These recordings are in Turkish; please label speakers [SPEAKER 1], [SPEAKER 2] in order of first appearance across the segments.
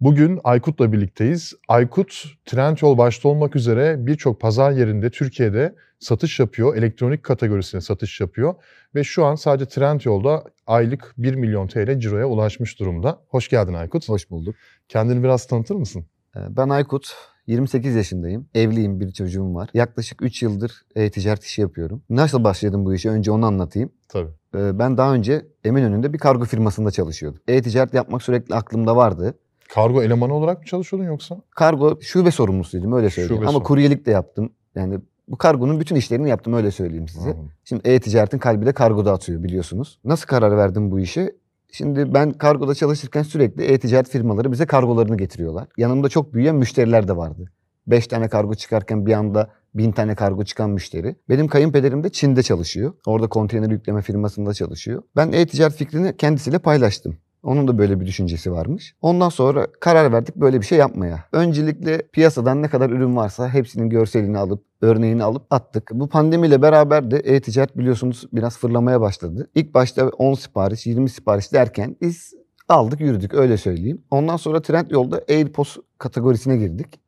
[SPEAKER 1] Bugün Aykut'la birlikteyiz. Aykut, Trendyol başta olmak üzere birçok pazar yerinde Türkiye'de satış yapıyor. Elektronik kategorisine satış yapıyor. Ve şu an sadece Trendyol'da aylık 1 milyon TL ciroya ulaşmış durumda. Hoş geldin Aykut.
[SPEAKER 2] Hoş bulduk.
[SPEAKER 1] Kendini biraz tanıtır mısın?
[SPEAKER 2] Ee, Ben Aykut, 28 yaşındayım. Evliyim, bir çocuğum var. Yaklaşık 3 yıldır e-ticaret işi yapıyorum. Nasıl başladım bu işe? Önce onu anlatayım.
[SPEAKER 1] Tabii.
[SPEAKER 2] Ee, Ben daha önce Eminönü'nde bir kargo firmasında çalışıyordum. E-ticaret yapmak sürekli aklımda vardı.
[SPEAKER 1] Kargo elemanı olarak mı çalışıyordun yoksa?
[SPEAKER 2] Kargo şube sorumlusuydum öyle söyleyeyim.
[SPEAKER 1] Şube
[SPEAKER 2] Ama
[SPEAKER 1] sorumlu.
[SPEAKER 2] kuryelik de yaptım. Yani bu kargonun bütün işlerini yaptım öyle söyleyeyim size.
[SPEAKER 1] Anladım.
[SPEAKER 2] Şimdi e-ticaretin kalbi de kargoda atıyor biliyorsunuz. Nasıl karar verdim bu işe? Şimdi ben kargoda çalışırken sürekli e-ticaret firmaları bize kargolarını getiriyorlar. Yanımda çok büyüyen müşteriler de vardı. 5 tane kargo çıkarken bir anda 1000 tane kargo çıkan müşteri. Benim kayınpederim de Çin'de çalışıyor. Orada konteyner yükleme firmasında çalışıyor. Ben e-ticaret fikrini kendisiyle paylaştım. Onun da böyle bir düşüncesi varmış. Ondan sonra karar verdik böyle bir şey yapmaya. Öncelikle piyasadan ne kadar ürün varsa hepsinin görselini alıp, örneğini alıp attık. Bu pandemiyle beraber de e-ticaret biliyorsunuz biraz fırlamaya başladı. İlk başta 10 sipariş, 20 sipariş derken biz aldık yürüdük öyle söyleyeyim. Ondan sonra Trendyol'da AirPods kategorisine girdik.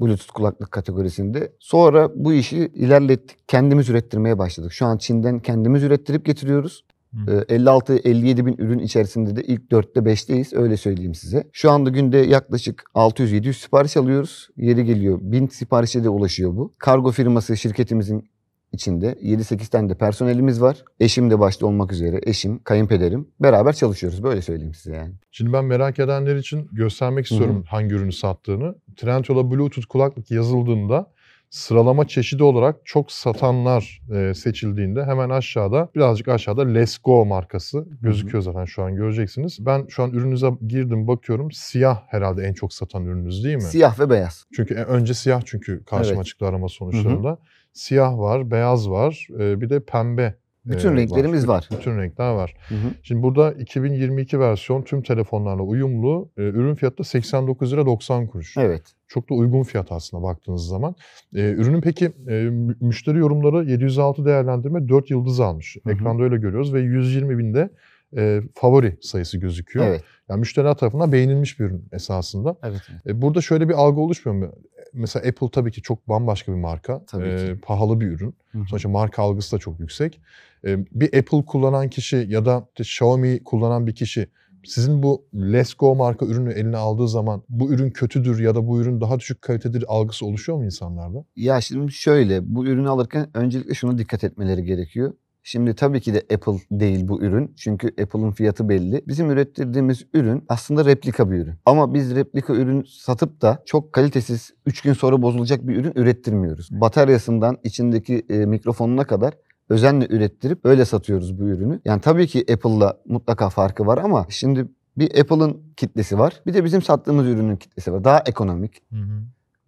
[SPEAKER 2] Bluetooth kulaklık kategorisinde. Sonra bu işi ilerlettik. Kendimiz ürettirmeye başladık. Şu an Çin'den kendimiz ürettirip getiriyoruz.
[SPEAKER 1] Hı.
[SPEAKER 2] Ee, 56-57 bin ürün içerisinde de ilk 4'te 5'teyiz öyle söyleyeyim size. Şu anda günde yaklaşık 600-700 sipariş alıyoruz. Yeri geliyor 1000 siparişe de ulaşıyor bu. Kargo firması şirketimizin içinde 7-8 tane de personelimiz var. Eşim de başta olmak üzere eşim, kayınpederim. Beraber çalışıyoruz böyle söyleyeyim size yani.
[SPEAKER 1] Şimdi ben merak edenler için göstermek istiyorum hangi ürünü sattığını. Trendyol'a Bluetooth kulaklık yazıldığında sıralama çeşidi olarak çok satanlar e, seçildiğinde hemen aşağıda birazcık aşağıda Let's Go markası gözüküyor zaten şu an göreceksiniz. Ben şu an ürünüze girdim bakıyorum siyah herhalde en çok satan ürününüz değil mi?
[SPEAKER 2] Siyah ve beyaz.
[SPEAKER 1] Çünkü e, önce siyah çünkü karşıma
[SPEAKER 2] Evet.
[SPEAKER 1] çıktı arama sonuçlarında. Siyah var, beyaz var, e, bir de pembe.
[SPEAKER 2] Bütün
[SPEAKER 1] e,
[SPEAKER 2] renklerimiz var.
[SPEAKER 1] Bütün renkler var.
[SPEAKER 2] Hı hı.
[SPEAKER 1] Şimdi burada 2022 versiyon tüm telefonlarla uyumlu. E, ürün fiyatı da 89 lira 90 kuruş.
[SPEAKER 2] Evet.
[SPEAKER 1] Çok da uygun fiyat aslında baktığınız zaman. E, ürünün peki e, mü- müşteri yorumları 706 değerlendirme 4 yıldız almış.
[SPEAKER 2] Hı hı.
[SPEAKER 1] Ekranda öyle görüyoruz ve 120 binde e, favori sayısı gözüküyor.
[SPEAKER 2] Evet.
[SPEAKER 1] Yani müşteriler tarafından beğenilmiş bir ürün esasında.
[SPEAKER 2] Evet.
[SPEAKER 1] E, burada şöyle bir algı oluşmuyor mu? Mesela Apple tabii ki çok bambaşka bir marka.
[SPEAKER 2] Tabii
[SPEAKER 1] E,
[SPEAKER 2] ki.
[SPEAKER 1] pahalı bir ürün.
[SPEAKER 2] Hı hı.
[SPEAKER 1] Sonuçta marka algısı da çok yüksek. E, bir Apple kullanan kişi ya da işte Xiaomi kullanan bir kişi sizin bu Let's Go marka ürünü eline aldığı zaman bu ürün kötüdür ya da bu ürün daha düşük kalitedir algısı oluşuyor mu insanlarda?
[SPEAKER 2] Ya şimdi şöyle bu ürünü alırken öncelikle şuna dikkat etmeleri gerekiyor. Şimdi tabii ki de Apple değil bu ürün. Çünkü Apple'ın fiyatı belli. Bizim ürettirdiğimiz ürün aslında replika bir ürün. Ama biz replika ürün satıp da çok kalitesiz 3 gün sonra bozulacak bir ürün ürettirmiyoruz. Bataryasından içindeki e, mikrofonuna kadar özenle ürettirip öyle satıyoruz bu ürünü. Yani tabii ki Apple'la mutlaka farkı var ama şimdi bir Apple'ın kitlesi var. Bir de bizim sattığımız ürünün kitlesi var. Daha ekonomik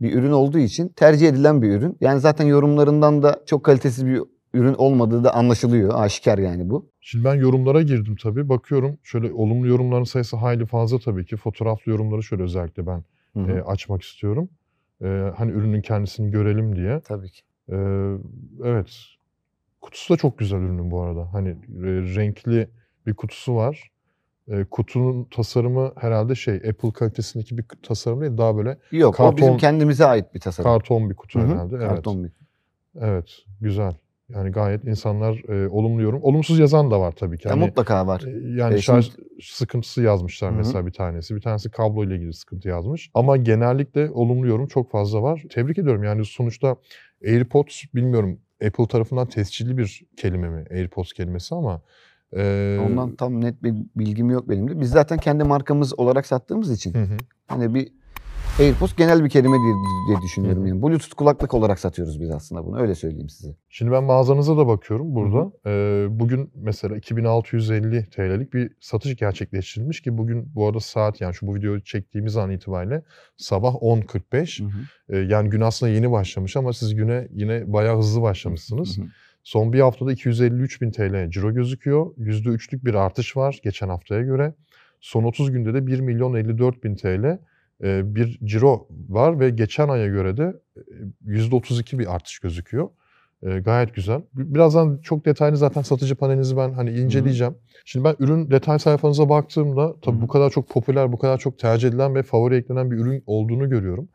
[SPEAKER 2] bir ürün olduğu için tercih edilen bir ürün. Yani zaten yorumlarından da çok kalitesiz bir ürün olmadığı da anlaşılıyor. Aşikar yani bu.
[SPEAKER 1] Şimdi ben yorumlara girdim tabii. Bakıyorum şöyle olumlu yorumların sayısı hayli fazla tabii ki. Fotoğraflı yorumları şöyle özellikle ben
[SPEAKER 2] Hı hı.
[SPEAKER 1] e, açmak istiyorum. E, hani ürünün kendisini görelim diye.
[SPEAKER 2] Tabii ki.
[SPEAKER 1] E, evet. Kutusu da çok güzel ürünün bu arada. Hani e, renkli bir kutusu var. E, kutunun tasarımı herhalde şey Apple kalitesindeki bir tasarım değil. Daha böyle
[SPEAKER 2] Yok o
[SPEAKER 1] Karton-
[SPEAKER 2] bizim kendimize ait bir tasarım.
[SPEAKER 1] karton bir kutu
[SPEAKER 2] Hı hı,
[SPEAKER 1] herhalde. Evet.
[SPEAKER 2] Karton bir.
[SPEAKER 1] Evet. Güzel. Yani gayet insanlar e, olumlu yorum. Olumsuz yazan da var tabii ki.
[SPEAKER 2] Ya
[SPEAKER 1] Hani,
[SPEAKER 2] mutlaka var.
[SPEAKER 1] e, yani
[SPEAKER 2] E,
[SPEAKER 1] şarj sıkıntısı yazmışlar
[SPEAKER 2] Hı hı.
[SPEAKER 1] mesela bir tanesi. Bir tanesi kablo ile ilgili sıkıntı yazmış. Ama genellikle olumlu yorum çok fazla var. Tebrik ediyorum. Yani sonuçta AirPods bilmiyorum Apple tarafından tescilli bir kelime mi AirPods kelimesi ama e,
[SPEAKER 2] Ondan tam net bir bilgim yok benim de. Biz zaten kendi markamız olarak sattığımız için
[SPEAKER 1] hı hı.
[SPEAKER 2] hani bir AirPods genel bir kelime diye, diye düşünüyorum. Yani Bluetooth kulaklık olarak satıyoruz biz aslında bunu. Öyle söyleyeyim size.
[SPEAKER 1] Şimdi ben mağazanıza da bakıyorum burada. Ee, bugün mesela 2650 TL'lik bir satış gerçekleştirilmiş ki bugün bu arada saat yani şu bu videoyu çektiğimiz an itibariyle sabah 10.45.
[SPEAKER 2] Hı hı.
[SPEAKER 1] Ee, yani gün aslında yeni başlamış ama siz güne yine bayağı hızlı başlamışsınız.
[SPEAKER 2] Hı hı.
[SPEAKER 1] Son bir haftada 253 bin TL ciro gözüküyor. %3'lük bir artış var geçen haftaya göre. Son 30 günde de 1 milyon 54 bin TL bir ciro var ve geçen aya göre de e, %32 bir artış gözüküyor. Gayet güzel. Birazdan çok detaylı zaten satıcı panelinizi ben hani inceleyeceğim. Şimdi ben ürün detay sayfanıza baktığımda tabii
[SPEAKER 2] Hı hı.
[SPEAKER 1] bu kadar çok popüler, bu kadar çok tercih edilen ve favori eklenen bir ürün olduğunu görüyorum.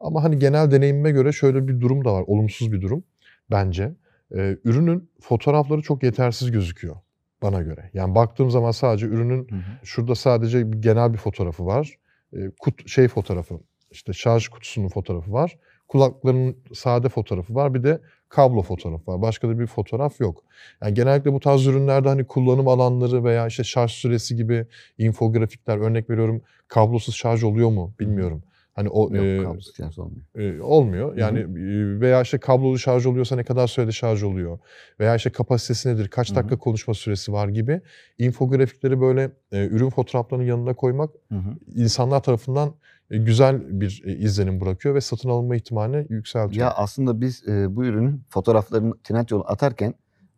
[SPEAKER 1] Ama hani genel deneyimime göre şöyle bir durum da var. Olumsuz bir durum bence. Ee, ürünün fotoğrafları çok yetersiz gözüküyor bana göre. Yani baktığım zaman sadece ürünün şurada sadece bir genel bir fotoğrafı var. Ee, kut şey fotoğrafı, işte şarj kutusunun fotoğrafı var. Kulakların sade fotoğrafı var. Bir de kablo fotoğrafı var. Başka da bir fotoğraf yok. Yani genellikle bu tarz ürünlerde hani kullanım alanları veya işte şarj süresi gibi infografikler örnek veriyorum kablosuz şarj oluyor mu bilmiyorum. Hani o
[SPEAKER 2] Yok
[SPEAKER 1] e,
[SPEAKER 2] kablosuz şarj olmuyor.
[SPEAKER 1] e, olmuyor. Yani e, veya işte kablolu şarj oluyorsa ne kadar sürede şarj oluyor? Veya işte kapasitesi nedir? Kaç
[SPEAKER 2] Hı hı.
[SPEAKER 1] dakika konuşma süresi var gibi infografikleri böyle e, ürün fotoğraflarının yanına koymak
[SPEAKER 2] Hı hı.
[SPEAKER 1] insanlar tarafından e, güzel bir e, izlenim bırakıyor ve satın alma ihtimalini yükseltiyor.
[SPEAKER 2] Ya aslında biz e, bu ürünün fotoğraflarını Trendyol atarken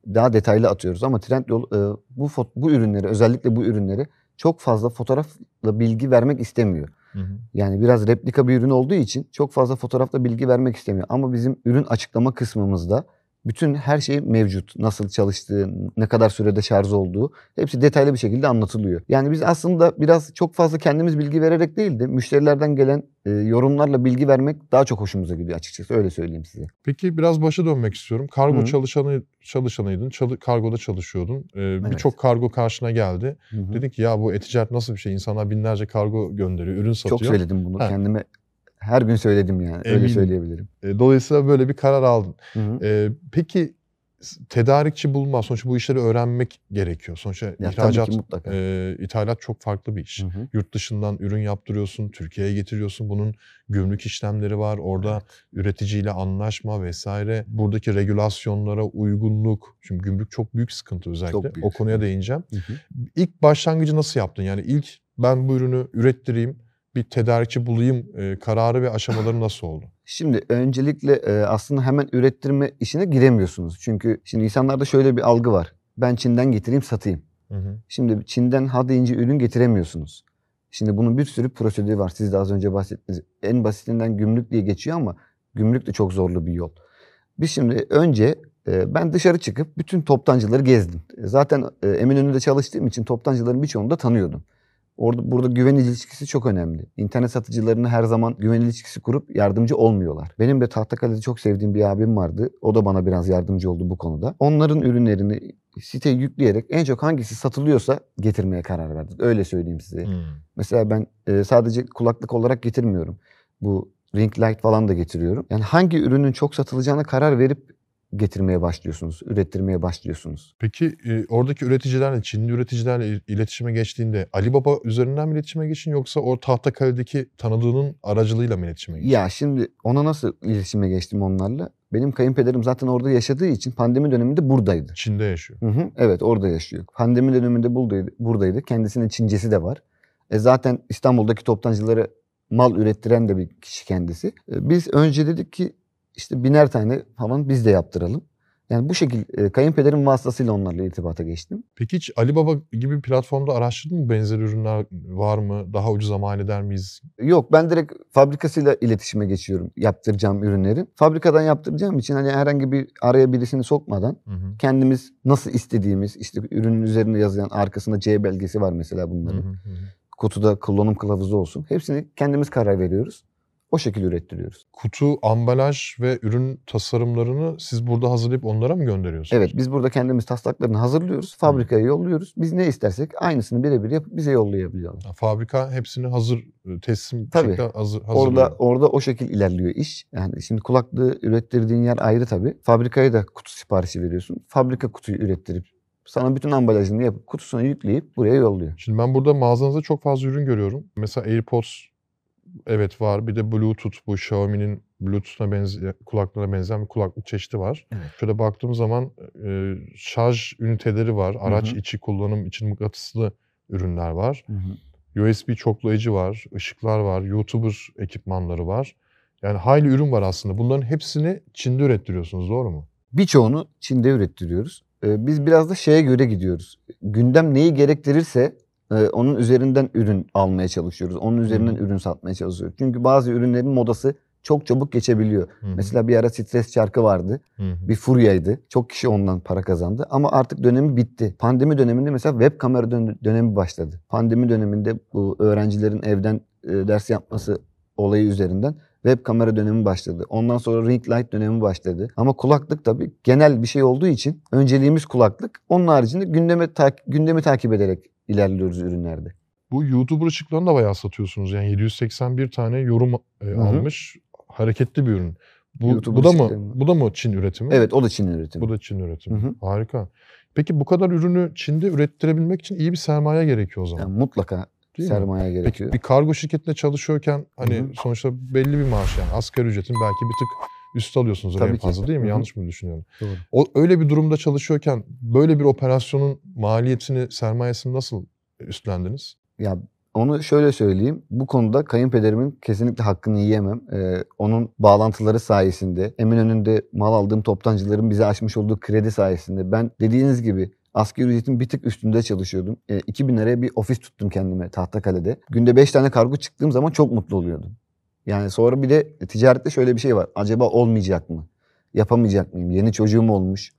[SPEAKER 2] daha detaylı atıyoruz ama Trendyol e, bu bu ürünleri özellikle bu ürünleri çok fazla fotoğrafla bilgi vermek istemiyor.
[SPEAKER 1] Hı hı.
[SPEAKER 2] Yani biraz replika bir ürün olduğu için çok fazla fotoğrafla bilgi vermek istemiyor. Ama bizim ürün açıklama kısmımızda bütün her şey mevcut. Nasıl çalıştığı, ne kadar sürede şarj olduğu hepsi detaylı bir şekilde anlatılıyor. Yani biz aslında biraz çok fazla kendimiz bilgi vererek değil de müşterilerden gelen e, yorumlarla bilgi vermek daha çok hoşumuza gidiyor açıkçası öyle söyleyeyim size.
[SPEAKER 1] Peki biraz başa dönmek istiyorum. Kargo
[SPEAKER 2] Hı.
[SPEAKER 1] çalışanı çalışanıydın. Çalı, kargoda çalışıyordun. Ee, Birçok kargo karşına geldi.
[SPEAKER 2] Hı hı.
[SPEAKER 1] Dedin ki ya bu e-ticaret nasıl bir şey? İnsanlar binlerce kargo gönderiyor, ürün satıyor.
[SPEAKER 2] Çok söyledim bunu.
[SPEAKER 1] Ha.
[SPEAKER 2] Kendime her gün söyledim yani. Öyle
[SPEAKER 1] Eminim.
[SPEAKER 2] söyleyebilirim.
[SPEAKER 1] E, Dolayısıyla böyle bir karar aldın.
[SPEAKER 2] Hı hı.
[SPEAKER 1] Ee, peki tedarikçi bulma, sonuçta bu işleri öğrenmek gerekiyor. Sonuçta
[SPEAKER 2] Ya
[SPEAKER 1] ihracat, e, ithalat çok farklı bir iş.
[SPEAKER 2] Hı hı.
[SPEAKER 1] Yurt dışından ürün yaptırıyorsun, Türkiye'ye getiriyorsun. Bunun gümrük işlemleri var. Orada üreticiyle anlaşma vesaire. Buradaki regülasyonlara uygunluk. Şimdi gümrük çok büyük sıkıntı özellikle.
[SPEAKER 2] Çok büyük
[SPEAKER 1] O konuya değineceğim.
[SPEAKER 2] Hı hı.
[SPEAKER 1] İlk başlangıcı nasıl yaptın? Yani ilk ben bu ürünü ürettireyim, bir tedarikçi bulayım e, kararı ve aşamaları nasıl oldu?
[SPEAKER 2] Şimdi öncelikle e, aslında hemen ürettirme işine giremiyorsunuz. Çünkü şimdi insanlarda şöyle bir algı var. Ben Çin'den getireyim satayım.
[SPEAKER 1] Hı hı.
[SPEAKER 2] Şimdi Çin'den ha deyince ürün getiremiyorsunuz. Şimdi bunun bir sürü prosedürü var. Siz de az önce bahsettiniz. En basitinden gümrük diye geçiyor ama gümrük de çok zorlu bir yol. Biz şimdi önce e, ben dışarı çıkıp bütün toptancıları gezdim. E, Zaten e, Eminönü'nde çalıştığım için toptancıların birçoğunu da tanıyordum. Orada burada güven ilişkisi çok önemli. İnternet satıcılarına her zaman güven ilişkisi kurup yardımcı olmuyorlar. Benim de Tahtakale'de çok sevdiğim bir abim vardı. O da bana biraz yardımcı oldu bu konuda. Onların ürünlerini siteye yükleyerek en çok hangisi satılıyorsa getirmeye karar verdik. Öyle söyleyeyim size.
[SPEAKER 1] Hmm.
[SPEAKER 2] Mesela ben e, sadece kulaklık olarak getirmiyorum. Bu ring light falan da getiriyorum. Yani hangi ürünün çok satılacağına karar verip getirmeye başlıyorsunuz, ürettirmeye başlıyorsunuz.
[SPEAKER 1] Peki e, oradaki üreticilerle, Çinli üreticilerle il- iletişime geçtiğinde Alibaba üzerinden mi iletişime geçin yoksa o Tahtakale'deki tanıdığının aracılığıyla mı iletişime geçin?
[SPEAKER 2] Ya şimdi ona nasıl iletişime geçtim onlarla? Benim kayınpederim zaten orada yaşadığı için pandemi döneminde buradaydı.
[SPEAKER 1] Çin'de yaşıyor.
[SPEAKER 2] Hı hı, evet orada yaşıyor. Pandemi döneminde buradaydı. buradaydı. Kendisinin Çincesi de var. E zaten İstanbul'daki toptancılara mal ürettiren de bir kişi kendisi. E biz önce dedik ki işte biner tane falan biz de yaptıralım. Yani bu şekilde kayınpederim vasıtasıyla onlarla irtibata geçtim.
[SPEAKER 1] Peki hiç Alibaba gibi platformda araştırdın mı? Benzer ürünler var mı? Daha ucuza mal eder miyiz?
[SPEAKER 2] Yok ben direkt fabrikasıyla iletişime geçiyorum yaptıracağım ürünlerin. Fabrikadan yaptıracağım için hani herhangi bir araya birisini sokmadan
[SPEAKER 1] Hı hı.
[SPEAKER 2] kendimiz nasıl istediğimiz işte ürünün üzerinde yazılan arkasında C belgesi var mesela
[SPEAKER 1] Hı
[SPEAKER 2] bunların.
[SPEAKER 1] hı hı.
[SPEAKER 2] Kutuda kullanım kılavuzu olsun. Hepsini kendimiz karar veriyoruz. O şekilde ürettiriyoruz.
[SPEAKER 1] Kutu, ambalaj ve ürün tasarımlarını siz burada hazırlayıp onlara mı gönderiyorsunuz?
[SPEAKER 2] Evet biz burada kendimiz taslaklarını hazırlıyoruz. Fabrikaya yolluyoruz. Biz ne istersek aynısını birebir yapıp bize yollayabiliyorlar.
[SPEAKER 1] Ya Fabrika hepsini hazır e, teslim
[SPEAKER 2] Tabii.
[SPEAKER 1] şekilde hazır,
[SPEAKER 2] Orada orada o şekil ilerliyor iş. Yani şimdi kulaklığı ürettirdiğin yer ayrı tabii. Fabrikaya da kutu siparişi veriyorsun. Fabrika kutuyu ürettirip sana bütün ambalajını yapıp kutusuna yükleyip buraya yolluyor.
[SPEAKER 1] Şimdi ben burada mağazanızda çok fazla ürün görüyorum. Mesela AirPods evet var. Bir de Bluetooth bu Xiaomi'nin Bluetooth'una benzeyen, kulaklığına benzeyen bir kulaklık çeşidi var.
[SPEAKER 2] Evet.
[SPEAKER 1] Şöyle baktığım zaman e, şarj üniteleri var. Araç
[SPEAKER 2] hı.
[SPEAKER 1] içi kullanım için mıknatıslı ürünler var. USB çoklayıcı var, ışıklar var, YouTuber ekipmanları var. Yani hayli ürün var aslında. Bunların hepsini Çin'de ürettiriyorsunuz doğru mu?
[SPEAKER 2] Birçoğunu Çin'de ürettiriyoruz. Ee, Biz biraz da şeye göre gidiyoruz. Gündem neyi gerektirirse e, onun üzerinden ürün almaya çalışıyoruz. Onun üzerinden
[SPEAKER 1] Hı.
[SPEAKER 2] ürün satmaya çalışıyoruz. Çünkü bazı ürünlerin modası çok çabuk geçebiliyor.
[SPEAKER 1] Hı.
[SPEAKER 2] Mesela bir ara stres çarkı vardı.
[SPEAKER 1] Hı.
[SPEAKER 2] Bir furyaydı. Çok kişi ondan para kazandı. Ama artık dönemi bitti. Pandemi döneminde mesela web kamera dön- dönemi başladı. Pandemi döneminde bu öğrencilerin evden e, ders yapması olayı üzerinden web kamera dönemi başladı. Ondan sonra ring light dönemi başladı. Ama kulaklık tabii genel bir şey olduğu için önceliğimiz kulaklık. Onun haricinde gündeme ta- gündemi takip ederek ilerliyoruz ürünlerde.
[SPEAKER 1] Bu YouTuber ışıklarını da bayağı satıyorsunuz. Yani 781 tane yorum e, almış. Hareketli bir ürün. Bu,
[SPEAKER 2] YouTuber
[SPEAKER 1] bu da mı bu da mı Çin üretimi?
[SPEAKER 2] Evet o da Çin üretimi.
[SPEAKER 1] Bu da Çin üretimi.
[SPEAKER 2] Hı hı.
[SPEAKER 1] Harika. Peki bu kadar ürünü Çin'de ürettirebilmek için iyi bir sermaye gerekiyor o zaman.
[SPEAKER 2] Yani mutlaka
[SPEAKER 1] Değil mi?
[SPEAKER 2] sermaye gerekiyor.
[SPEAKER 1] Peki bir kargo şirketinde çalışıyorken hani
[SPEAKER 2] Hı hı.
[SPEAKER 1] sonuçta belli bir maaş yani asgari ücretin belki bir tık üst alıyorsunuz
[SPEAKER 2] Tabii
[SPEAKER 1] en
[SPEAKER 2] ki.
[SPEAKER 1] fazla değil mi?
[SPEAKER 2] Hı hı.
[SPEAKER 1] Yanlış mı düşünüyorum?
[SPEAKER 2] Doğru.
[SPEAKER 1] O öyle bir durumda çalışıyorken böyle bir operasyonun maliyetini, sermayesini nasıl üstlendiniz?
[SPEAKER 2] Ya onu şöyle söyleyeyim. Bu konuda kayınpederimin kesinlikle hakkını yiyemem. Ee, onun bağlantıları sayesinde, Eminönü'nde mal aldığım toptancıların bize açmış olduğu kredi sayesinde ben dediğiniz gibi asgari ücretin bir tık üstünde çalışıyordum. Ee, 2000 liraya bir ofis tuttum kendime Tahtakale'de. Günde 5 tane kargo çıktığım zaman çok mutlu oluyordum. Yani sonra bir de ticarette şöyle bir şey var. Acaba olmayacak mı? Yapamayacak mıyım? Yeni çocuğum olmuş.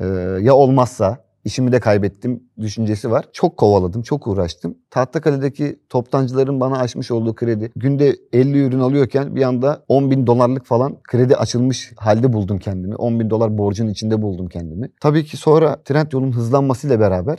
[SPEAKER 2] Ee, ya olmazsa işimi de kaybettim düşüncesi var. Çok kovaladım, çok uğraştım. Tahtakale'deki toptancıların bana açmış olduğu kredi günde 50 ürün alıyorken bir anda 10 bin dolarlık falan kredi açılmış halde buldum kendimi. 10 bin dolar borcun içinde buldum kendimi. Tabii ki sonra trend yolun hızlanmasıyla beraber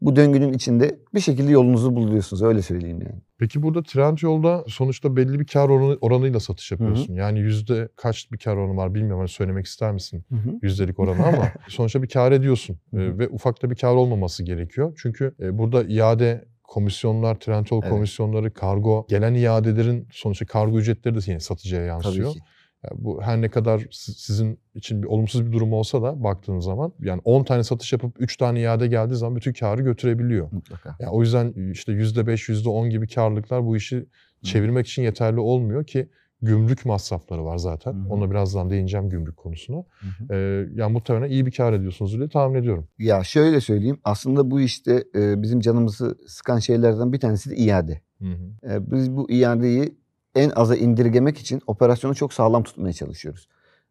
[SPEAKER 2] bu döngünün içinde bir şekilde yolunuzu buluyorsunuz öyle söyleyeyim yani.
[SPEAKER 1] Peki burada Trendyol'da sonuçta belli bir kar oranı, oranıyla satış yapıyorsun. Yani yüzde kaç bir kar oranı var bilmiyorum. Hani söylemek ister misin yüzdelik oranı ama sonuçta bir kar ediyorsun.
[SPEAKER 2] Hı hı.
[SPEAKER 1] Ee, ve ufakta bir kar olmaması gerekiyor. Çünkü e, burada iade komisyonlar, Trendyol
[SPEAKER 2] Evet.
[SPEAKER 1] komisyonları, kargo, gelen iadelerin sonuçta kargo ücretleri de yine satıcıya yansıyor.
[SPEAKER 2] Tabii ki.
[SPEAKER 1] Yani bu her ne kadar si- sizin için bir olumsuz bir durum olsa da baktığınız zaman yani 10 tane satış yapıp 3 tane iade geldiği zaman bütün karı götürebiliyor.
[SPEAKER 2] Mutlaka.
[SPEAKER 1] Yani o yüzden işte %5, %10 gibi karlılıklar bu işi çevirmek için yeterli olmuyor ki gümrük masrafları var zaten.
[SPEAKER 2] Hı hı.
[SPEAKER 1] Ona birazdan değineceğim gümrük konusuna.
[SPEAKER 2] Hı hı.
[SPEAKER 1] Ee, yani muhtemelen iyi bir kar ediyorsunuz diye tahmin ediyorum.
[SPEAKER 2] Ya şöyle söyleyeyim aslında bu işte e, bizim canımızı sıkan şeylerden bir tanesi de iade.
[SPEAKER 1] Hı hı.
[SPEAKER 2] E, Biz bu iadeyi en aza indirgemek için operasyonu çok sağlam tutmaya çalışıyoruz.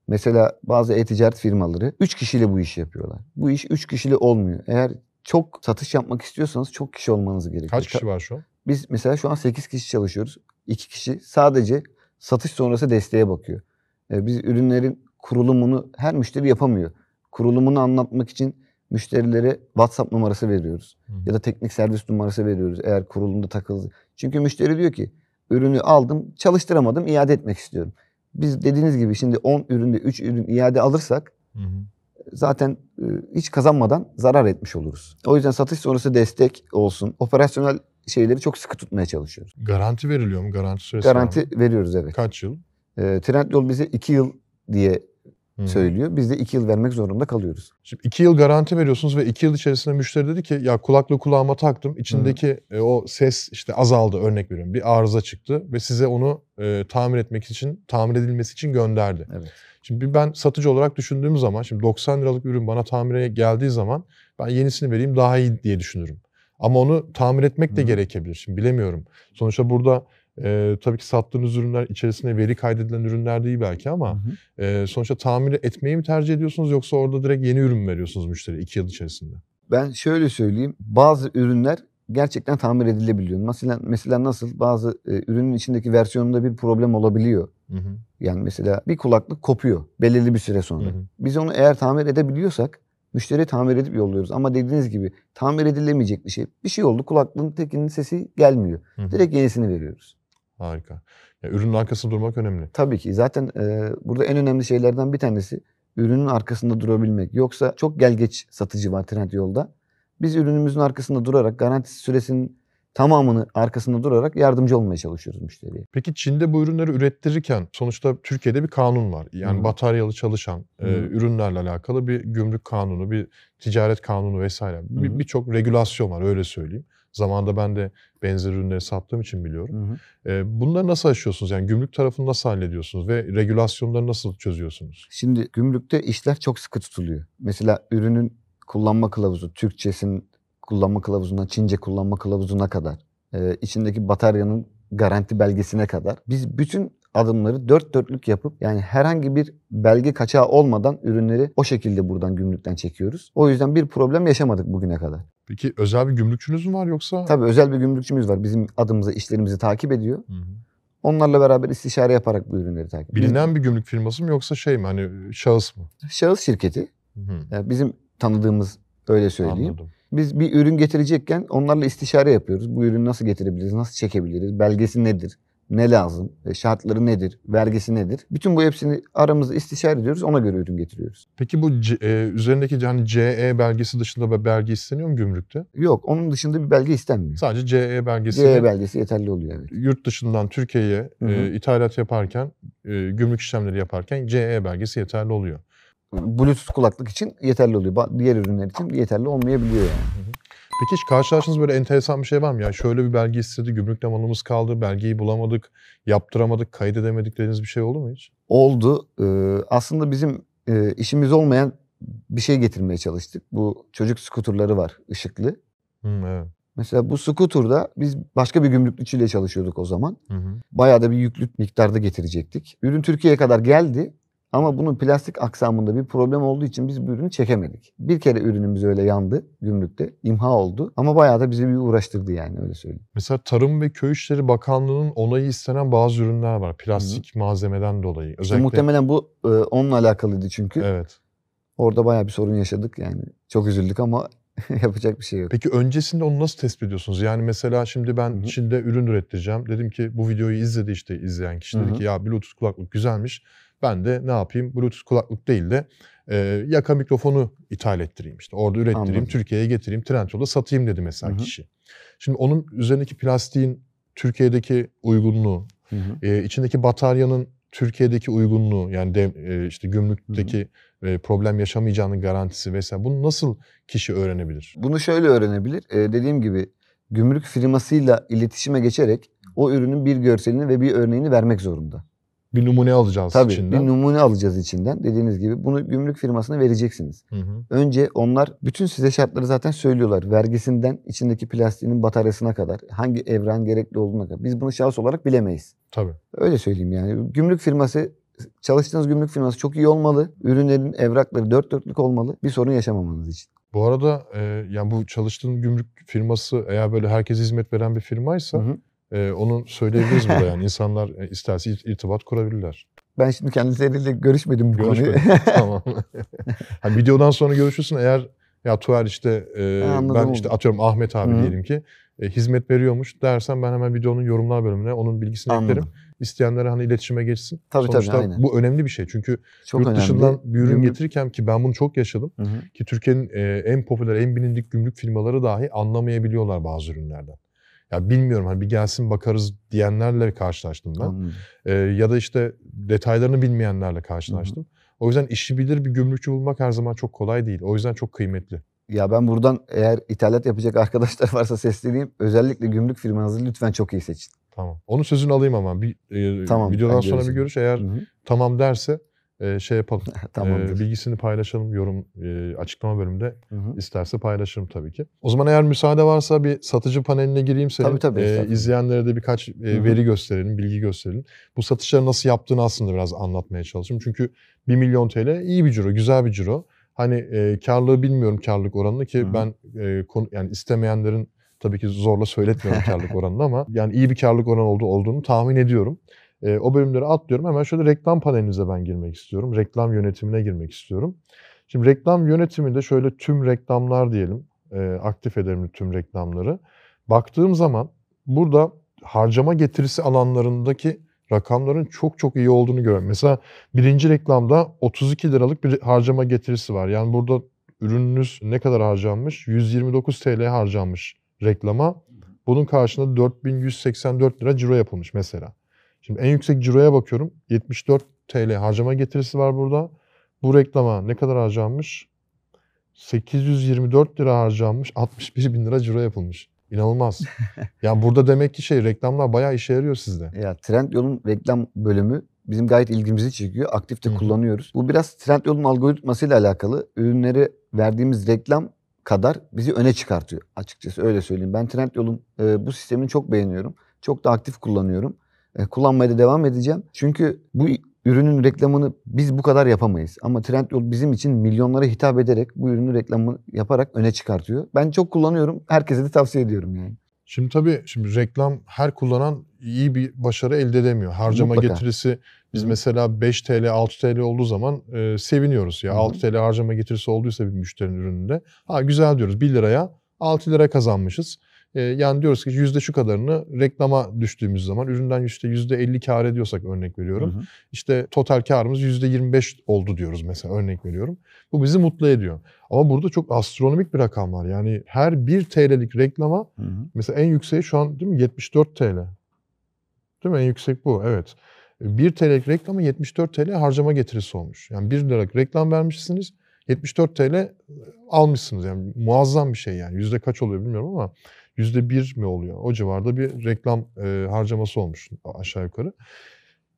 [SPEAKER 2] Mesela bazı e-ticaret firmaları 3 kişiyle bu işi yapıyorlar. Bu iş 3 kişiyle olmuyor. Eğer çok satış yapmak istiyorsanız çok kişi olmanız gerekiyor.
[SPEAKER 1] Kaç kişi var şu an?
[SPEAKER 2] Biz mesela şu an 8 kişi çalışıyoruz. 2 kişi sadece satış sonrası desteğe bakıyor. E, Biz ürünlerin kurulumunu her müşteri yapamıyor. Kurulumunu anlatmak için müşterilere WhatsApp numarası veriyoruz
[SPEAKER 1] hı.
[SPEAKER 2] ya da teknik servis numarası veriyoruz eğer kurulumda takıldı. Çünkü müşteri diyor ki ürünü aldım çalıştıramadım iade etmek istiyorum. Biz dediğiniz gibi şimdi 10 üründe 3 ürün iade alırsak
[SPEAKER 1] Hı hı.
[SPEAKER 2] zaten e, hiç kazanmadan zarar etmiş oluruz. O yüzden satış sonrası destek olsun. Operasyonel şeyleri çok sıkı tutmaya çalışıyoruz.
[SPEAKER 1] Garanti veriliyor mu? Garanti süresi var mı?
[SPEAKER 2] Garanti veriyoruz evet.
[SPEAKER 1] Kaç yıl?
[SPEAKER 2] E, Trendyol bize 2 yıl diye Söylüyor. Biz de 2 yıl vermek zorunda kalıyoruz.
[SPEAKER 1] Şimdi iki yıl garanti veriyorsunuz ve iki yıl içerisinde müşteri dedi ki ya kulaklığı kulağıma taktım. İçindeki e, o ses işte azaldı örnek veriyorum. Bir arıza çıktı ve size onu e, tamir etmek için, tamir edilmesi için gönderdi.
[SPEAKER 2] Evet.
[SPEAKER 1] Şimdi ben satıcı olarak düşündüğüm zaman şimdi 90 liralık ürün bana tamire geldiği zaman ben yenisini vereyim daha iyi diye düşünürüm. Ama onu tamir etmek de
[SPEAKER 2] hı.
[SPEAKER 1] gerekebilir. Şimdi bilemiyorum. Sonuçta burada e, tabii ki sattığınız ürünler içerisine veri kaydedilen ürünler değil belki ama
[SPEAKER 2] Hı hı.
[SPEAKER 1] e, sonuçta tamir etmeyi mi tercih ediyorsunuz yoksa orada direkt yeni ürün mü veriyorsunuz müşteriye 2 yıl içerisinde?
[SPEAKER 2] Ben şöyle söyleyeyim. Bazı ürünler gerçekten tamir edilebiliyor. Mesela, mesela nasıl? Bazı e, ürünün içindeki versiyonunda bir problem olabiliyor.
[SPEAKER 1] Hı hı.
[SPEAKER 2] Yani mesela bir kulaklık kopuyor belirli bir süre sonra.
[SPEAKER 1] Hı hı.
[SPEAKER 2] Biz onu eğer tamir edebiliyorsak müşteriye tamir edip yolluyoruz. Ama dediğiniz gibi tamir edilemeyecek bir şey. Bir şey oldu kulaklığın tekinin sesi gelmiyor.
[SPEAKER 1] Hı hı.
[SPEAKER 2] Direkt yenisini veriyoruz.
[SPEAKER 1] Harika. Ya, ürünün arkasında durmak önemli.
[SPEAKER 2] Tabii ki zaten e, burada en önemli şeylerden bir tanesi ürünün arkasında durabilmek. Yoksa çok gel geç satıcı var Trendyol'da. Biz ürünümüzün arkasında durarak garanti süresinin tamamını arkasında durarak yardımcı olmaya çalışıyoruz müşteriye.
[SPEAKER 1] Peki Çin'de bu ürünleri ürettirirken sonuçta Türkiye'de bir kanun var. Yani
[SPEAKER 2] Hı.
[SPEAKER 1] bataryalı çalışan e, ürünlerle alakalı bir gümrük kanunu, bir ticaret kanunu vesaire. Bir-
[SPEAKER 2] Hı.
[SPEAKER 1] Birçok regülasyon var öyle söyleyeyim. Zamanında ben de benzer ürünleri sattığım için biliyorum. E, bunları nasıl aşıyorsunuz? Yani gümrük tarafını nasıl hallediyorsunuz ve regülasyonları nasıl çözüyorsunuz?
[SPEAKER 2] Şimdi gümrükte işler çok sıkı tutuluyor. Mesela ürünün kullanma kılavuzu, Türkçesinin kullanma kılavuzundan Çince kullanma kılavuzuna kadar, e, içindeki bataryanın garanti belgesine kadar biz bütün adımları dört dörtlük yapıp yani herhangi bir belge kaçağı olmadan ürünleri o şekilde buradan gümrükten çekiyoruz. O yüzden bir problem yaşamadık bugüne kadar.
[SPEAKER 1] Peki özel bir gümrükçünüz mü var yoksa?
[SPEAKER 2] Tabii özel bir gümrükçümüz var. Bizim adımızı, işlerimizi takip ediyor.
[SPEAKER 1] Hı hı.
[SPEAKER 2] Onlarla beraber istişare yaparak bu ürünleri takip ediyoruz.
[SPEAKER 1] Bilinen bir gümrük firması mı yoksa şey mi hani şahıs mı?
[SPEAKER 2] Şahıs şirketi.
[SPEAKER 1] Hı hı.
[SPEAKER 2] Yani bizim tanıdığımız öyle söyleyeyim.
[SPEAKER 1] Anladım.
[SPEAKER 2] Biz bir ürün getirecekken onlarla istişare yapıyoruz. Bu ürünü nasıl getirebiliriz, nasıl çekebiliriz, belgesi nedir, ne lazım, e, şartları nedir, vergisi nedir? Bütün bu hepsini aramızda istişare ediyoruz, ona göre ürün getiriyoruz.
[SPEAKER 1] Peki bu C- e, üzerindeki hani CE belgesi dışında bir belge isteniyor mu gümrükte?
[SPEAKER 2] Yok, onun dışında bir belge istenmiyor.
[SPEAKER 1] Sadece CE belgesi.
[SPEAKER 2] CE belgesi yeterli oluyor evet.
[SPEAKER 1] Yurt dışından Türkiye'ye
[SPEAKER 2] Hı hı.
[SPEAKER 1] e, ithalat yaparken, e, gümrük işlemleri yaparken CE belgesi yeterli oluyor.
[SPEAKER 2] Bluetooth kulaklık için yeterli oluyor. Diğer ürünler için yeterli olmayabiliyor yani.
[SPEAKER 1] Peki hiç karşılaştığınız böyle enteresan bir şey var mı? Ya şöyle bir belge istedi, gümrükte malımız kaldı, belgeyi bulamadık, yaptıramadık, kaydedemedik dediğiniz bir şey oldu mu hiç?
[SPEAKER 2] Oldu. Ee, aslında bizim e, işimiz olmayan bir şey getirmeye çalıştık. Bu çocuk skuturları var, ışıklı.
[SPEAKER 1] Hı, evet.
[SPEAKER 2] Mesela bu skuturda biz başka bir gümrükçüyle çalışıyorduk o zaman.
[SPEAKER 1] Hı hı.
[SPEAKER 2] Bayağı da bir yüklü miktarda getirecektik. Ürün Türkiye'ye kadar geldi ama bunun plastik aksamında bir problem olduğu için biz bu ürünü çekemedik. Bir kere ürünümüz öyle yandı gümrükte, imha oldu ama bayağı da bizi bir uğraştırdı yani öyle söyleyeyim.
[SPEAKER 1] Mesela Tarım ve Köy İşleri Bakanlığı'nın onayı istenen bazı ürünler var. Plastik malzemeden dolayı.
[SPEAKER 2] İşte
[SPEAKER 1] Özellikle
[SPEAKER 2] muhtemelen bu e, onunla alakalıydı çünkü.
[SPEAKER 1] Evet.
[SPEAKER 2] Orada bayağı bir sorun yaşadık yani. Çok üzüldük ama yapacak bir şey yok.
[SPEAKER 1] Peki öncesinde onu nasıl tespit ediyorsunuz? Yani mesela şimdi ben
[SPEAKER 2] Hı hı.
[SPEAKER 1] Çin'de ürün ürettireceğim. Dedim ki bu videoyu izledi işte izleyen kişi. Dedi
[SPEAKER 2] hı.
[SPEAKER 1] ki ya Bluetooth kulaklık güzelmiş. Ben de ne yapayım? Bluetooth kulaklık değil de e, yaka mikrofonu ithal ettireyim işte. Orada ürettireyim,
[SPEAKER 2] Anladım.
[SPEAKER 1] Türkiye'ye getireyim, Trendyol'da satayım dedi mesela
[SPEAKER 2] Hı hı.
[SPEAKER 1] kişi. Şimdi onun üzerindeki plastiğin Türkiye'deki uygunluğu,
[SPEAKER 2] Hı hı.
[SPEAKER 1] e, içindeki bataryanın Türkiye'deki uygunluğu yani dev, e, işte gümrükteki e, problem yaşamayacağının garantisi vesaire bunu nasıl kişi öğrenebilir?
[SPEAKER 2] Bunu şöyle öğrenebilir. Ee, dediğim gibi gümrük firmasıyla iletişime geçerek o ürünün bir görselini ve bir örneğini vermek zorunda.
[SPEAKER 1] Bir numune alacağız
[SPEAKER 2] Tabii
[SPEAKER 1] içinden.
[SPEAKER 2] bir numune alacağız içinden. Dediğiniz gibi bunu gümrük firmasına vereceksiniz.
[SPEAKER 1] Hı hı.
[SPEAKER 2] Önce onlar bütün size şartları zaten söylüyorlar. Vergisinden içindeki plastiğinin bataryasına kadar, hangi evren gerekli olduğuna kadar. Biz bunu şahıs olarak bilemeyiz.
[SPEAKER 1] Tabii.
[SPEAKER 2] Öyle söyleyeyim yani. Gümrük firması, çalıştığınız gümrük firması çok iyi olmalı. Ürünlerin evrakları dört dörtlük olmalı. Bir sorun yaşamamanız için.
[SPEAKER 1] Bu arada e, yani bu çalıştığın gümrük firması eğer böyle herkese hizmet veren bir firmaysa
[SPEAKER 2] Hı hı.
[SPEAKER 1] E, onu söyleyebiliriz burada yani insanlar e, isterse ir- irtibat kurabilirler.
[SPEAKER 2] Ben şimdi kendileriyle görüşmedim bu konuyu.
[SPEAKER 1] Görüşmedik. tamam. hani videodan sonra görüşürsün eğer ya Tuğer işte e,
[SPEAKER 2] Ha,
[SPEAKER 1] ben
[SPEAKER 2] oldu.
[SPEAKER 1] işte atıyorum Ahmet abi
[SPEAKER 2] Hı
[SPEAKER 1] diyelim ki e, hizmet veriyormuş dersen ben hemen videonun yorumlar bölümüne onun bilgisini eklerim.
[SPEAKER 2] Anladım.
[SPEAKER 1] İsteyenlere hani iletişime geçsin.
[SPEAKER 2] Tabii, tabii,
[SPEAKER 1] Sonuçta
[SPEAKER 2] aynen.
[SPEAKER 1] bu önemli bir şey. Çünkü
[SPEAKER 2] Çok
[SPEAKER 1] yurt
[SPEAKER 2] önemli.
[SPEAKER 1] dışından bir ürün
[SPEAKER 2] Gümrük-
[SPEAKER 1] getirirken ki ben bunu çok yaşadım.
[SPEAKER 2] Hı hı.
[SPEAKER 1] Ki Türkiye'nin e, en popüler, en bilindik gümrük firmaları dahi anlamayabiliyorlar bazı ürünlerden. Ya bilmiyorum hani bir gelsin bakarız diyenlerle karşılaştım ben.
[SPEAKER 2] Anladım.
[SPEAKER 1] E, ya da işte detaylarını bilmeyenlerle karşılaştım. O yüzden işi bilir bir gümrükçü bulmak her zaman çok kolay değil. O yüzden çok kıymetli.
[SPEAKER 2] Ya ben buradan eğer ithalat yapacak arkadaşlar varsa sesleneyim. Özellikle gümrük firmanızı lütfen çok iyi seçin.
[SPEAKER 1] Tamam. Onun sözünü alayım ama bir e,
[SPEAKER 2] Tamam,
[SPEAKER 1] videodan sonra bir görüş eğer
[SPEAKER 2] Hı hı.
[SPEAKER 1] tamam derse e, şey yapalım.
[SPEAKER 2] Tamamdır.
[SPEAKER 1] E, bilgisini paylaşalım yorum e, açıklama bölümünde
[SPEAKER 2] Hı hı.
[SPEAKER 1] İsterse paylaşırım tabii ki. O zaman eğer müsaade varsa bir satıcı paneline gireyim senin.
[SPEAKER 2] Tabii, tabii, estağfurullah.
[SPEAKER 1] izleyenlere de birkaç e,
[SPEAKER 2] hı.
[SPEAKER 1] veri gösterelim, bilgi gösterelim. Bu satışları nasıl yaptığını aslında biraz anlatmaya çalışayım. Çünkü 1 milyon TL iyi bir ciro, güzel bir ciro. Hani e, karlılığı bilmiyorum karlılık oranını ki
[SPEAKER 2] Hı hı.
[SPEAKER 1] ben e, konu, yani istemeyenlerin tabii ki zorla söyletmiyorum karlılık oranını ama yani iyi bir karlılık oranı olduğu, olduğunu tahmin ediyorum. E, o bölümleri atlıyorum. Hemen şöyle reklam panelinize ben girmek istiyorum. Reklam yönetimine girmek istiyorum. Şimdi reklam yönetiminde şöyle tüm reklamlar diyelim. E, aktif edelim tüm reklamları. Baktığım zaman burada harcama getirisi alanlarındaki rakamların çok çok iyi olduğunu görüyorum. Mesela birinci reklamda 32 liralık bir harcama getirisi var. Yani burada ürününüz ne kadar harcanmış? 129 TL harcanmış reklama. Bunun karşılığında 4184 lira ciro yapılmış mesela. Şimdi en yüksek ciroya bakıyorum. 74 TL harcama getirisi var burada. Bu reklama ne kadar harcanmış? 824 lira harcanmış. 61 bin lira ciro yapılmış. İnanılmaz. yani burada demek ki şey reklamlar bayağı işe yarıyor sizde.
[SPEAKER 2] Ya Trendyol'un reklam bölümü bizim gayet ilgimizi çekiyor. Aktif de
[SPEAKER 1] Hı
[SPEAKER 2] kullanıyoruz. Bu biraz Trendyol'un algoritmasıyla alakalı. Ürünleri verdiğimiz reklam kadar bizi öne çıkartıyor açıkçası öyle söyleyeyim. Ben Trendyol'un e, bu sistemini çok beğeniyorum. Çok da aktif kullanıyorum. E, kullanmaya da devam edeceğim. Çünkü bu ürünün reklamını biz bu kadar yapamayız. Ama Trendyol bizim için milyonlara hitap ederek bu ürünün reklamını yaparak öne çıkartıyor. Ben çok kullanıyorum. Herkese de tavsiye ediyorum yani.
[SPEAKER 1] Şimdi tabii şimdi reklam her kullanan iyi bir başarı elde edemiyor. Harcama
[SPEAKER 2] Mutlaka.
[SPEAKER 1] getirisi biz
[SPEAKER 2] Hı.
[SPEAKER 1] mesela 5 TL 6 TL olduğu zaman e, seviniyoruz. Ya
[SPEAKER 2] Hı hı.
[SPEAKER 1] 6 TL harcama getirisi olduysa bir müşterinin ürününde ha güzel diyoruz 1 liraya 6 lira kazanmışız. E, yani diyoruz ki yüzde şu kadarını reklama düştüğümüz zaman üründen işte yüzde 50 kar ediyorsak örnek veriyorum.
[SPEAKER 2] Hı hı.
[SPEAKER 1] İşte total karımız yüzde 25 oldu diyoruz mesela örnek veriyorum. Bu bizi mutlu ediyor. Ama burada çok astronomik bir rakam var. Yani her 1 TL'lik reklama
[SPEAKER 2] Hı hı.
[SPEAKER 1] Mesela en yükseği şu an değil mi 74 TL. Değil mi? En yüksek bu. Evet. 1 TL'lik reklama 74 TL harcama getirisi olmuş. Yani 1 liralık reklam vermişsiniz. 74 TL almışsınız. Yani muazzam bir şey yani. Yüzde kaç oluyor bilmiyorum ama yüzde bir mi oluyor? O civarda bir reklam e, harcaması olmuş aşağı yukarı.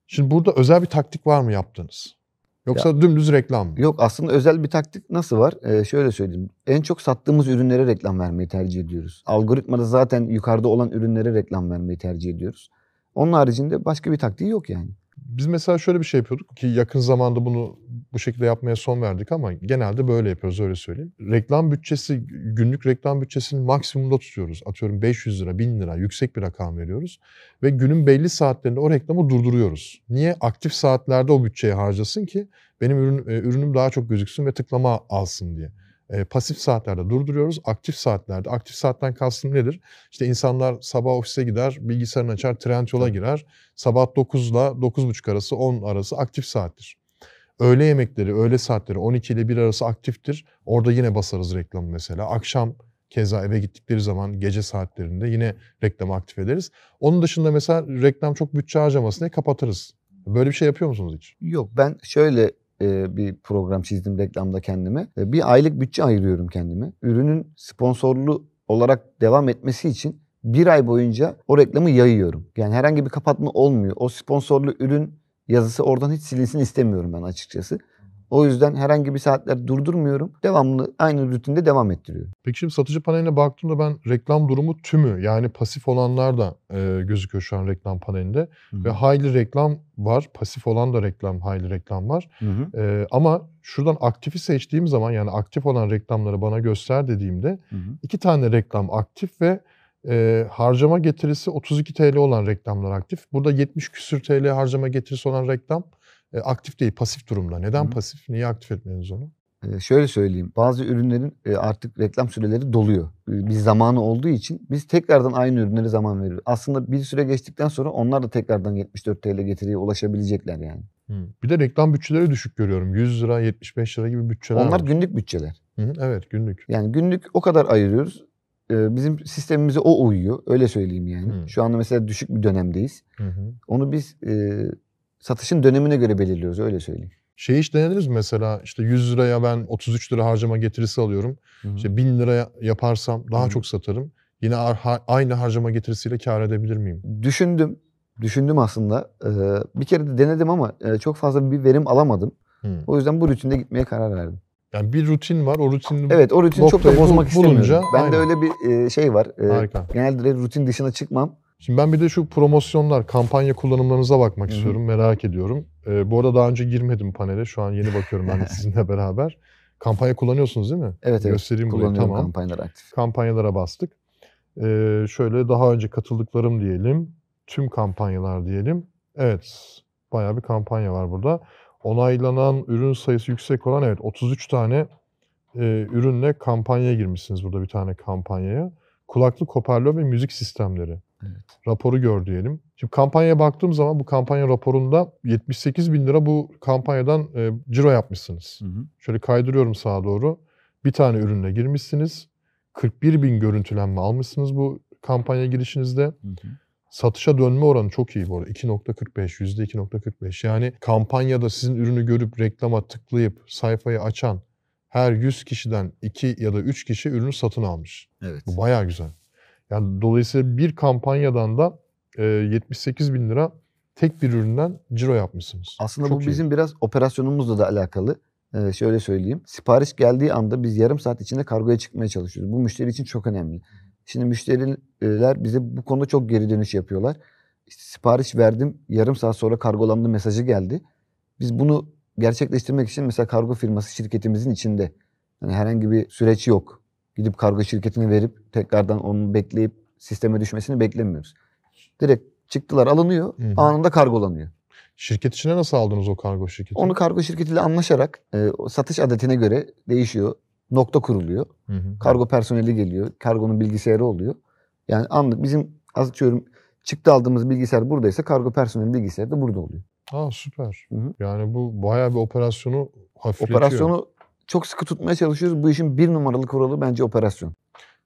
[SPEAKER 1] Şimdi burada özel bir taktik var mı yaptığınız? Yoksa dümdüz reklam mı?
[SPEAKER 2] Yok aslında özel bir taktik nasıl var? Ee, şöyle söyleyeyim. En çok sattığımız ürünlere reklam vermeyi tercih ediyoruz. Algoritmada zaten yukarıda olan ürünlere reklam vermeyi tercih ediyoruz. Onun haricinde başka bir taktiği yok yani.
[SPEAKER 1] Biz mesela şöyle bir şey yapıyorduk ki yakın zamanda bunu bu şekilde yapmaya son verdik ama genelde böyle yapıyoruz öyle söyleyeyim. Reklam bütçesi, günlük reklam bütçesini maksimumda tutuyoruz. Atıyorum 500 lira, 1000 lira yüksek bir rakam veriyoruz. Ve günün belli saatlerinde o reklamı durduruyoruz. Niye? Aktif saatlerde o bütçeyi harcasın ki benim ürün, e, ürünüm daha çok gözüksün ve tıklama alsın diye. E, pasif saatlerde durduruyoruz. Aktif saatlerde. Aktif saatten kastım nedir? İşte insanlar sabah ofise gider, bilgisayarını açar, Trendyol'a girer. Sabah 9 ile 9.30 arası 10 arası aktif saattir. Öğle yemekleri, öğle saatleri 12 ile 1 arası aktiftir. Orada yine basarız reklamı mesela. Akşam keza eve gittikleri zaman gece saatlerinde yine reklamı aktif ederiz. Onun dışında mesela reklam çok bütçe harcamasın diye kapatırız. Böyle bir şey yapıyor musunuz hiç?
[SPEAKER 2] Yok ben şöyle e, bir program çizdim reklamda kendime. E, bir aylık bütçe ayırıyorum kendime. Ürünün sponsorlu olarak devam etmesi için bir ay boyunca o reklamı yayıyorum. Yani herhangi bir kapatma olmuyor. O sponsorlu ürün yazısı oradan hiç silinsin istemiyorum ben açıkçası. O yüzden herhangi bir saatler durdurmuyorum. Devamlı aynı rutinde devam ettiriyorum.
[SPEAKER 1] Peki şimdi satıcı paneline baktığımda ben reklam durumu tümü yani pasif olanlar da e, gözüküyor şu an reklam panelinde. Ve hayli reklam var. Pasif olan da reklam, hayli reklam var.
[SPEAKER 2] Hı hı.
[SPEAKER 1] E, ama şuradan aktifi seçtiğim zaman yani aktif olan reklamları bana göster dediğimde
[SPEAKER 2] Hı hı.
[SPEAKER 1] iki tane reklam aktif ve e, harcama getirisi 32 TL olan reklamlar aktif. Burada 70 küsür TL harcama getirisi olan reklam e, aktif değil, pasif durumda. Neden
[SPEAKER 2] Hı.
[SPEAKER 1] pasif? Niye aktif etmeniz onu?
[SPEAKER 2] Ee, şöyle söyleyeyim. Bazı ürünlerin e, artık reklam süreleri doluyor. Ee, Bir zamanı olduğu için biz tekrardan aynı ürünlere zaman veriyoruz. Aslında bir süre geçtikten sonra onlar da tekrardan 74 TL getiriye ulaşabilecekler yani.
[SPEAKER 1] Bir de reklam bütçeleri düşük görüyorum. 100 lira, 75 lira gibi bütçeler
[SPEAKER 2] Onlar
[SPEAKER 1] var.
[SPEAKER 2] günlük bütçeler.
[SPEAKER 1] Hı hı, evet günlük.
[SPEAKER 2] Yani günlük o kadar ayırıyoruz. Ee, Bizim sistemimize o uyuyor. Öyle söyleyeyim yani.
[SPEAKER 1] Hı.
[SPEAKER 2] Şu anda mesela düşük bir dönemdeyiz.
[SPEAKER 1] Hı hı.
[SPEAKER 2] Onu biz e, satışın dönemine göre belirliyoruz. Öyle söyleyeyim.
[SPEAKER 1] Şey hiç denediniz mi mesela işte 100 liraya ben 33 lira harcama getirisi alıyorum. İşte 1000 liraya yaparsam daha
[SPEAKER 2] Hı.
[SPEAKER 1] çok satarım. Yine ar- aynı harcama getirisiyle kar edebilir miyim?
[SPEAKER 2] Düşündüm. Düşündüm aslında. Ee, Bir kere de denedim ama e, çok fazla bir verim alamadım.
[SPEAKER 1] Hı.
[SPEAKER 2] O yüzden bu rutinde gitmeye karar verdim.
[SPEAKER 1] Yani bir rutin var. O rutini
[SPEAKER 2] Evet o rutini çok da
[SPEAKER 1] Noktayı bul-
[SPEAKER 2] bozmak
[SPEAKER 1] bulunca,
[SPEAKER 2] istemiyorum. Bende öyle bir e, şey var. E,
[SPEAKER 1] harika.
[SPEAKER 2] Genelde rutin dışına çıkmam.
[SPEAKER 1] Şimdi ben bir de şu promosyonlar, kampanya kullanımlarınıza bakmak istiyorum. Merak ediyorum. Ee, bu arada daha önce girmedim panele. Şu an yeni bakıyorum ben de sizinle beraber. Kampanya kullanıyorsunuz değil mi?
[SPEAKER 2] Evet evet.
[SPEAKER 1] Göstereyim burayı. Tamam.
[SPEAKER 2] kampanyalar aktif.
[SPEAKER 1] Kampanyalara bastık. Ee, şöyle daha önce katıldıklarım diyelim. Tüm kampanyalar diyelim. Evet. Bayağı bir kampanya var burada. Onaylanan ürün sayısı yüksek olan evet 33 tane e, ürünle kampanyaya girmişsiniz burada bir tane kampanyaya. Kulaklık hoparlör ve müzik sistemleri.
[SPEAKER 2] Evet.
[SPEAKER 1] Raporu gör diyelim. Şimdi kampanyaya baktığım zaman bu kampanya raporunda 78 bin lira bu kampanyadan e, ciro yapmışsınız. Şöyle kaydırıyorum sağa doğru. Bir tane ürünle girmişsiniz. 41 bin görüntülenme almışsınız bu kampanya girişinizde. Satışa dönme oranı çok iyi bu arada. 2.45, %2.45. Yani kampanyada sizin ürünü görüp reklama tıklayıp sayfayı açan her 100 kişiden 2 ya da 3 kişi ürünü satın almış.
[SPEAKER 2] Evet.
[SPEAKER 1] Bu bayağı güzel. Yani dolayısıyla bir kampanyadan da e, 78 bin lira tek bir üründen ciro yapmışsınız.
[SPEAKER 2] Aslında
[SPEAKER 1] Çok
[SPEAKER 2] bu
[SPEAKER 1] iyi.
[SPEAKER 2] bizim biraz operasyonumuzla da alakalı. Ee, şöyle söyleyeyim. Sipariş geldiği anda biz yarım saat içinde kargoya çıkmaya çalışıyoruz. Bu müşteri için çok önemli. Şimdi müşteriler bize bu konuda çok geri dönüş yapıyorlar. İşte sipariş verdim. Yarım saat sonra kargolandı mesajı geldi. Biz bunu gerçekleştirmek için mesela kargo firması şirketimizin içinde. Yani herhangi bir süreç yok. Gidip kargo şirketine verip tekrardan onu bekleyip sisteme düşmesini beklemiyoruz. Direkt çıktılar alınıyor,
[SPEAKER 1] Hı hı.
[SPEAKER 2] anında kargolanıyor.
[SPEAKER 1] Şirket içine nasıl aldınız o kargo şirketi?
[SPEAKER 2] Onu kargo şirketiyle anlaşarak e, satış adetine göre değişiyor. Nokta kuruluyor.
[SPEAKER 1] Hı hı.
[SPEAKER 2] Kargo personeli geliyor. Kargonun bilgisayarı oluyor. Yani anlık bizim atıyorum çıktı aldığımız bilgisayar buradaysa kargo personeli bilgisayarı da burada oluyor.
[SPEAKER 1] Aa süper.
[SPEAKER 2] Hı hı.
[SPEAKER 1] Yani bu bayağı bir operasyonu hafifletiyor.
[SPEAKER 2] Operasyonu çok sıkı tutmaya çalışıyoruz. Bu işin bir numaralı kuralı bence operasyon.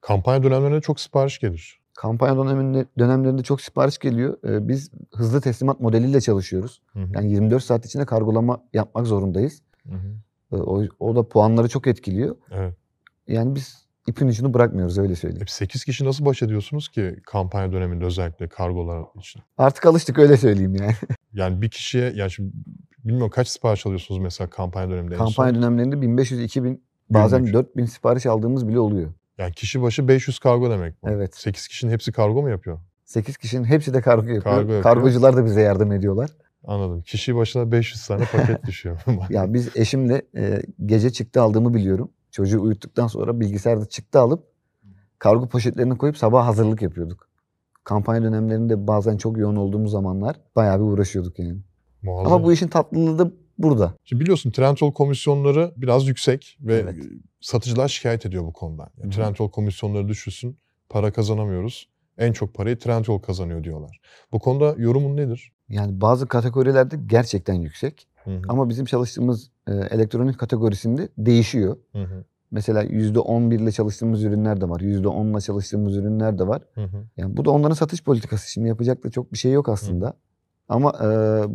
[SPEAKER 1] Kampanya dönemlerinde çok sipariş gelir.
[SPEAKER 2] Kampanya döneminde, dönemlerinde çok sipariş geliyor. Ee, biz hızlı teslimat modeliyle çalışıyoruz.
[SPEAKER 1] Hı hı.
[SPEAKER 2] Yani 24 saat içinde kargolama yapmak zorundayız.
[SPEAKER 1] Hı hı.
[SPEAKER 2] Ee, o, o da puanları çok etkiliyor.
[SPEAKER 1] Evet.
[SPEAKER 2] Yani biz ipin ucunu bırakmıyoruz öyle söyleyeyim.
[SPEAKER 1] Hep 8 kişi nasıl baş ediyorsunuz ki kampanya döneminde özellikle kargolar için?
[SPEAKER 2] Artık alıştık öyle söyleyeyim yani.
[SPEAKER 1] Yani bir kişiye yani şimdi bilmiyorum kaç sipariş alıyorsunuz mesela kampanya döneminde?
[SPEAKER 2] Kampanya dönemlerinde 1500-2000 bazen
[SPEAKER 1] Günlük.
[SPEAKER 2] 4000 sipariş aldığımız bile oluyor.
[SPEAKER 1] Yani kişi başı 500 kargo demek bu.
[SPEAKER 2] Evet.
[SPEAKER 1] 8 kişinin hepsi kargo mu yapıyor?
[SPEAKER 2] 8 kişinin hepsi de kargo yapıyor.
[SPEAKER 1] Kargo yapıyor.
[SPEAKER 2] Kargocular da bize yardım ediyorlar.
[SPEAKER 1] Anladım. Kişi başına 500 tane paket düşüyor.
[SPEAKER 2] Ya biz eşimle e, gece çıktı aldığımı biliyorum. Çocuğu uyuttuktan sonra bilgisayarda çıktı alıp kargo poşetlerine koyup sabah hazırlık yapıyorduk. Kampanya dönemlerinde bazen çok yoğun olduğumuz zamanlar bayağı bir uğraşıyorduk yani.
[SPEAKER 1] Muazzam.
[SPEAKER 2] Ama bu işin tatlılığı da burada.
[SPEAKER 1] Şimdi biliyorsun Trendyol komisyonları biraz yüksek ve
[SPEAKER 2] Evet.
[SPEAKER 1] satıcılar şikayet ediyor bu konudan. Yani. Trendyol komisyonları düşürsün, para kazanamıyoruz. En çok parayı Trendyol kazanıyor diyorlar. Bu konuda yorumun nedir?
[SPEAKER 2] Yani bazı kategorilerde gerçekten yüksek.
[SPEAKER 1] Hı hı.
[SPEAKER 2] Ama bizim çalıştığımız e, elektronik kategorisinde değişiyor.
[SPEAKER 1] Hı hı.
[SPEAKER 2] Mesela %11 ile çalıştığımız ürünler de var. %10 ile çalıştığımız ürünler de var.
[SPEAKER 1] Hı hı.
[SPEAKER 2] Yani bu da onların satış politikası. Şimdi yapacak da çok bir şey yok aslında. Ama e,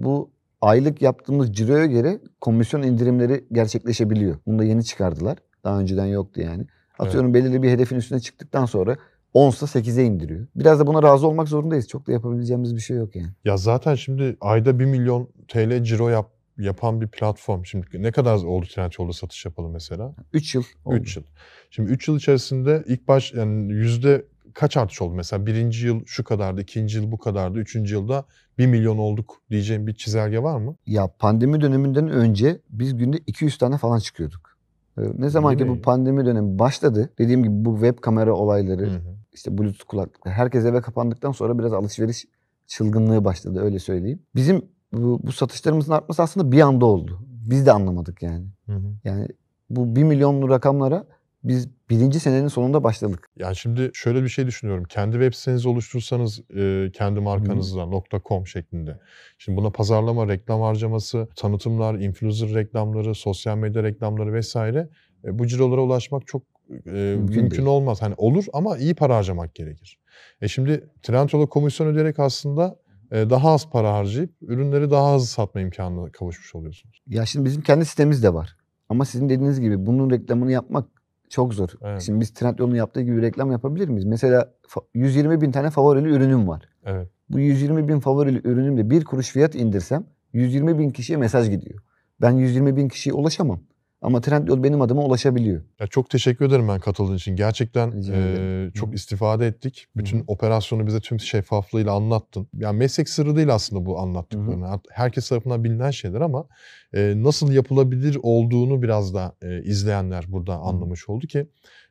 [SPEAKER 2] bu aylık yaptığımız ciroya göre komisyon indirimleri gerçekleşebiliyor. Bunu da yeni çıkardılar. Daha önceden yoktu yani. Atıyorum belirli bir hedefin üstüne çıktıktan sonra 10'sa 8'e indiriyor. Biraz da buna razı olmak zorundayız. Çok da yapabileceğimiz bir şey yok yani.
[SPEAKER 1] Ya zaten şimdi ayda 1 milyon TL ciro yap, yapan bir platform. Şimdi ne kadar oldu Trendyol'da satış yapalım mesela?
[SPEAKER 2] 3 yıl oldu.
[SPEAKER 1] 3 yıl. Şimdi 3 yıl içerisinde ilk baş yani yüzde kaç artış oldu? Mesela birinci yıl şu kadardı, ikinci yıl bu kadardı, üçüncü yılda 1 milyon olduk diyeceğim bir çizelge var mı?
[SPEAKER 2] Ya pandemi döneminden önce biz günde 200 tane falan çıkıyorduk. Ee, Ne zaman ki bu pandemi dönemi başladı, dediğim gibi bu web kamera olayları,
[SPEAKER 1] Hı hı.
[SPEAKER 2] işte bluetooth kulaklıklar, herkes eve kapandıktan sonra biraz alışveriş çılgınlığı başladı öyle söyleyeyim. Bizim bu, bu satışlarımızın artması aslında bir anda oldu. Biz de anlamadık yani.
[SPEAKER 1] Hı hı.
[SPEAKER 2] Yani bu 1 milyonlu rakamlara biz birinci senenin sonunda başladık.
[SPEAKER 1] Yani şimdi şöyle bir şey düşünüyorum. Kendi web sitenizi oluştursanız e, kendi markanızla .com şeklinde. Şimdi buna pazarlama, reklam harcaması, tanıtımlar, influencer reklamları, sosyal medya reklamları vesaire e, bu cirolara ulaşmak çok e, mümkün,
[SPEAKER 2] değil.
[SPEAKER 1] olmaz. Hani olur ama iyi para harcamak gerekir. E şimdi Trendyol'a komisyon ödeyerek aslında e, daha az para harcayıp ürünleri daha hızlı satma imkanına kavuşmuş oluyorsunuz.
[SPEAKER 2] Ya şimdi bizim kendi sitemiz de var. Ama sizin dediğiniz gibi bunun reklamını yapmak çok zor.
[SPEAKER 1] Evet.
[SPEAKER 2] Şimdi biz Trendyol'un yaptığı gibi reklam yapabilir miyiz? Mesela fa- 120 bin tane favorili ürünüm var.
[SPEAKER 1] Evet.
[SPEAKER 2] Bu 120 bin favorili ürünümde bir kuruş fiyat indirsem 120 bin kişiye mesaj gidiyor. Ben 120 bin kişiye ulaşamam. Ama Trendyol benim adıma ulaşabiliyor.
[SPEAKER 1] Ya çok teşekkür ederim ben katıldığın için. Gerçekten e, çok
[SPEAKER 2] Hı.
[SPEAKER 1] istifade ettik. Bütün
[SPEAKER 2] Hı.
[SPEAKER 1] operasyonu bize tüm şeffaflığıyla anlattın. Yani meslek sırrı değil aslında bu anlattıkların. Art- Herkes tarafından bilinen şeyler ama e, nasıl yapılabilir olduğunu biraz da e, izleyenler burada anlamış oldu ki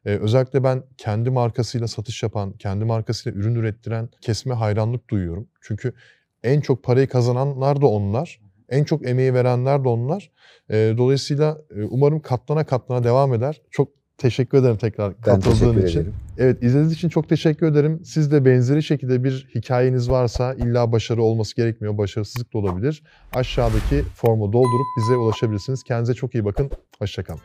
[SPEAKER 1] e, özellikle ben kendi markasıyla satış yapan, kendi markasıyla ürün ürettiren kesme hayranlık duyuyorum. Çünkü en çok parayı kazananlar da onlar. En çok emeği verenler de onlar. E, dolayısıyla e, umarım katlana katlana devam eder. Çok teşekkür ederim tekrar
[SPEAKER 2] Ben
[SPEAKER 1] katıldığın için.
[SPEAKER 2] ederim.
[SPEAKER 1] Evet izlediğiniz için çok teşekkür ederim. Siz de benzeri şekilde bir hikayeniz varsa illa başarı olması gerekmiyor. Başarısızlık da olabilir. Aşağıdaki formu doldurup bize ulaşabilirsiniz. Kendinize çok iyi bakın. Hoşçakalın.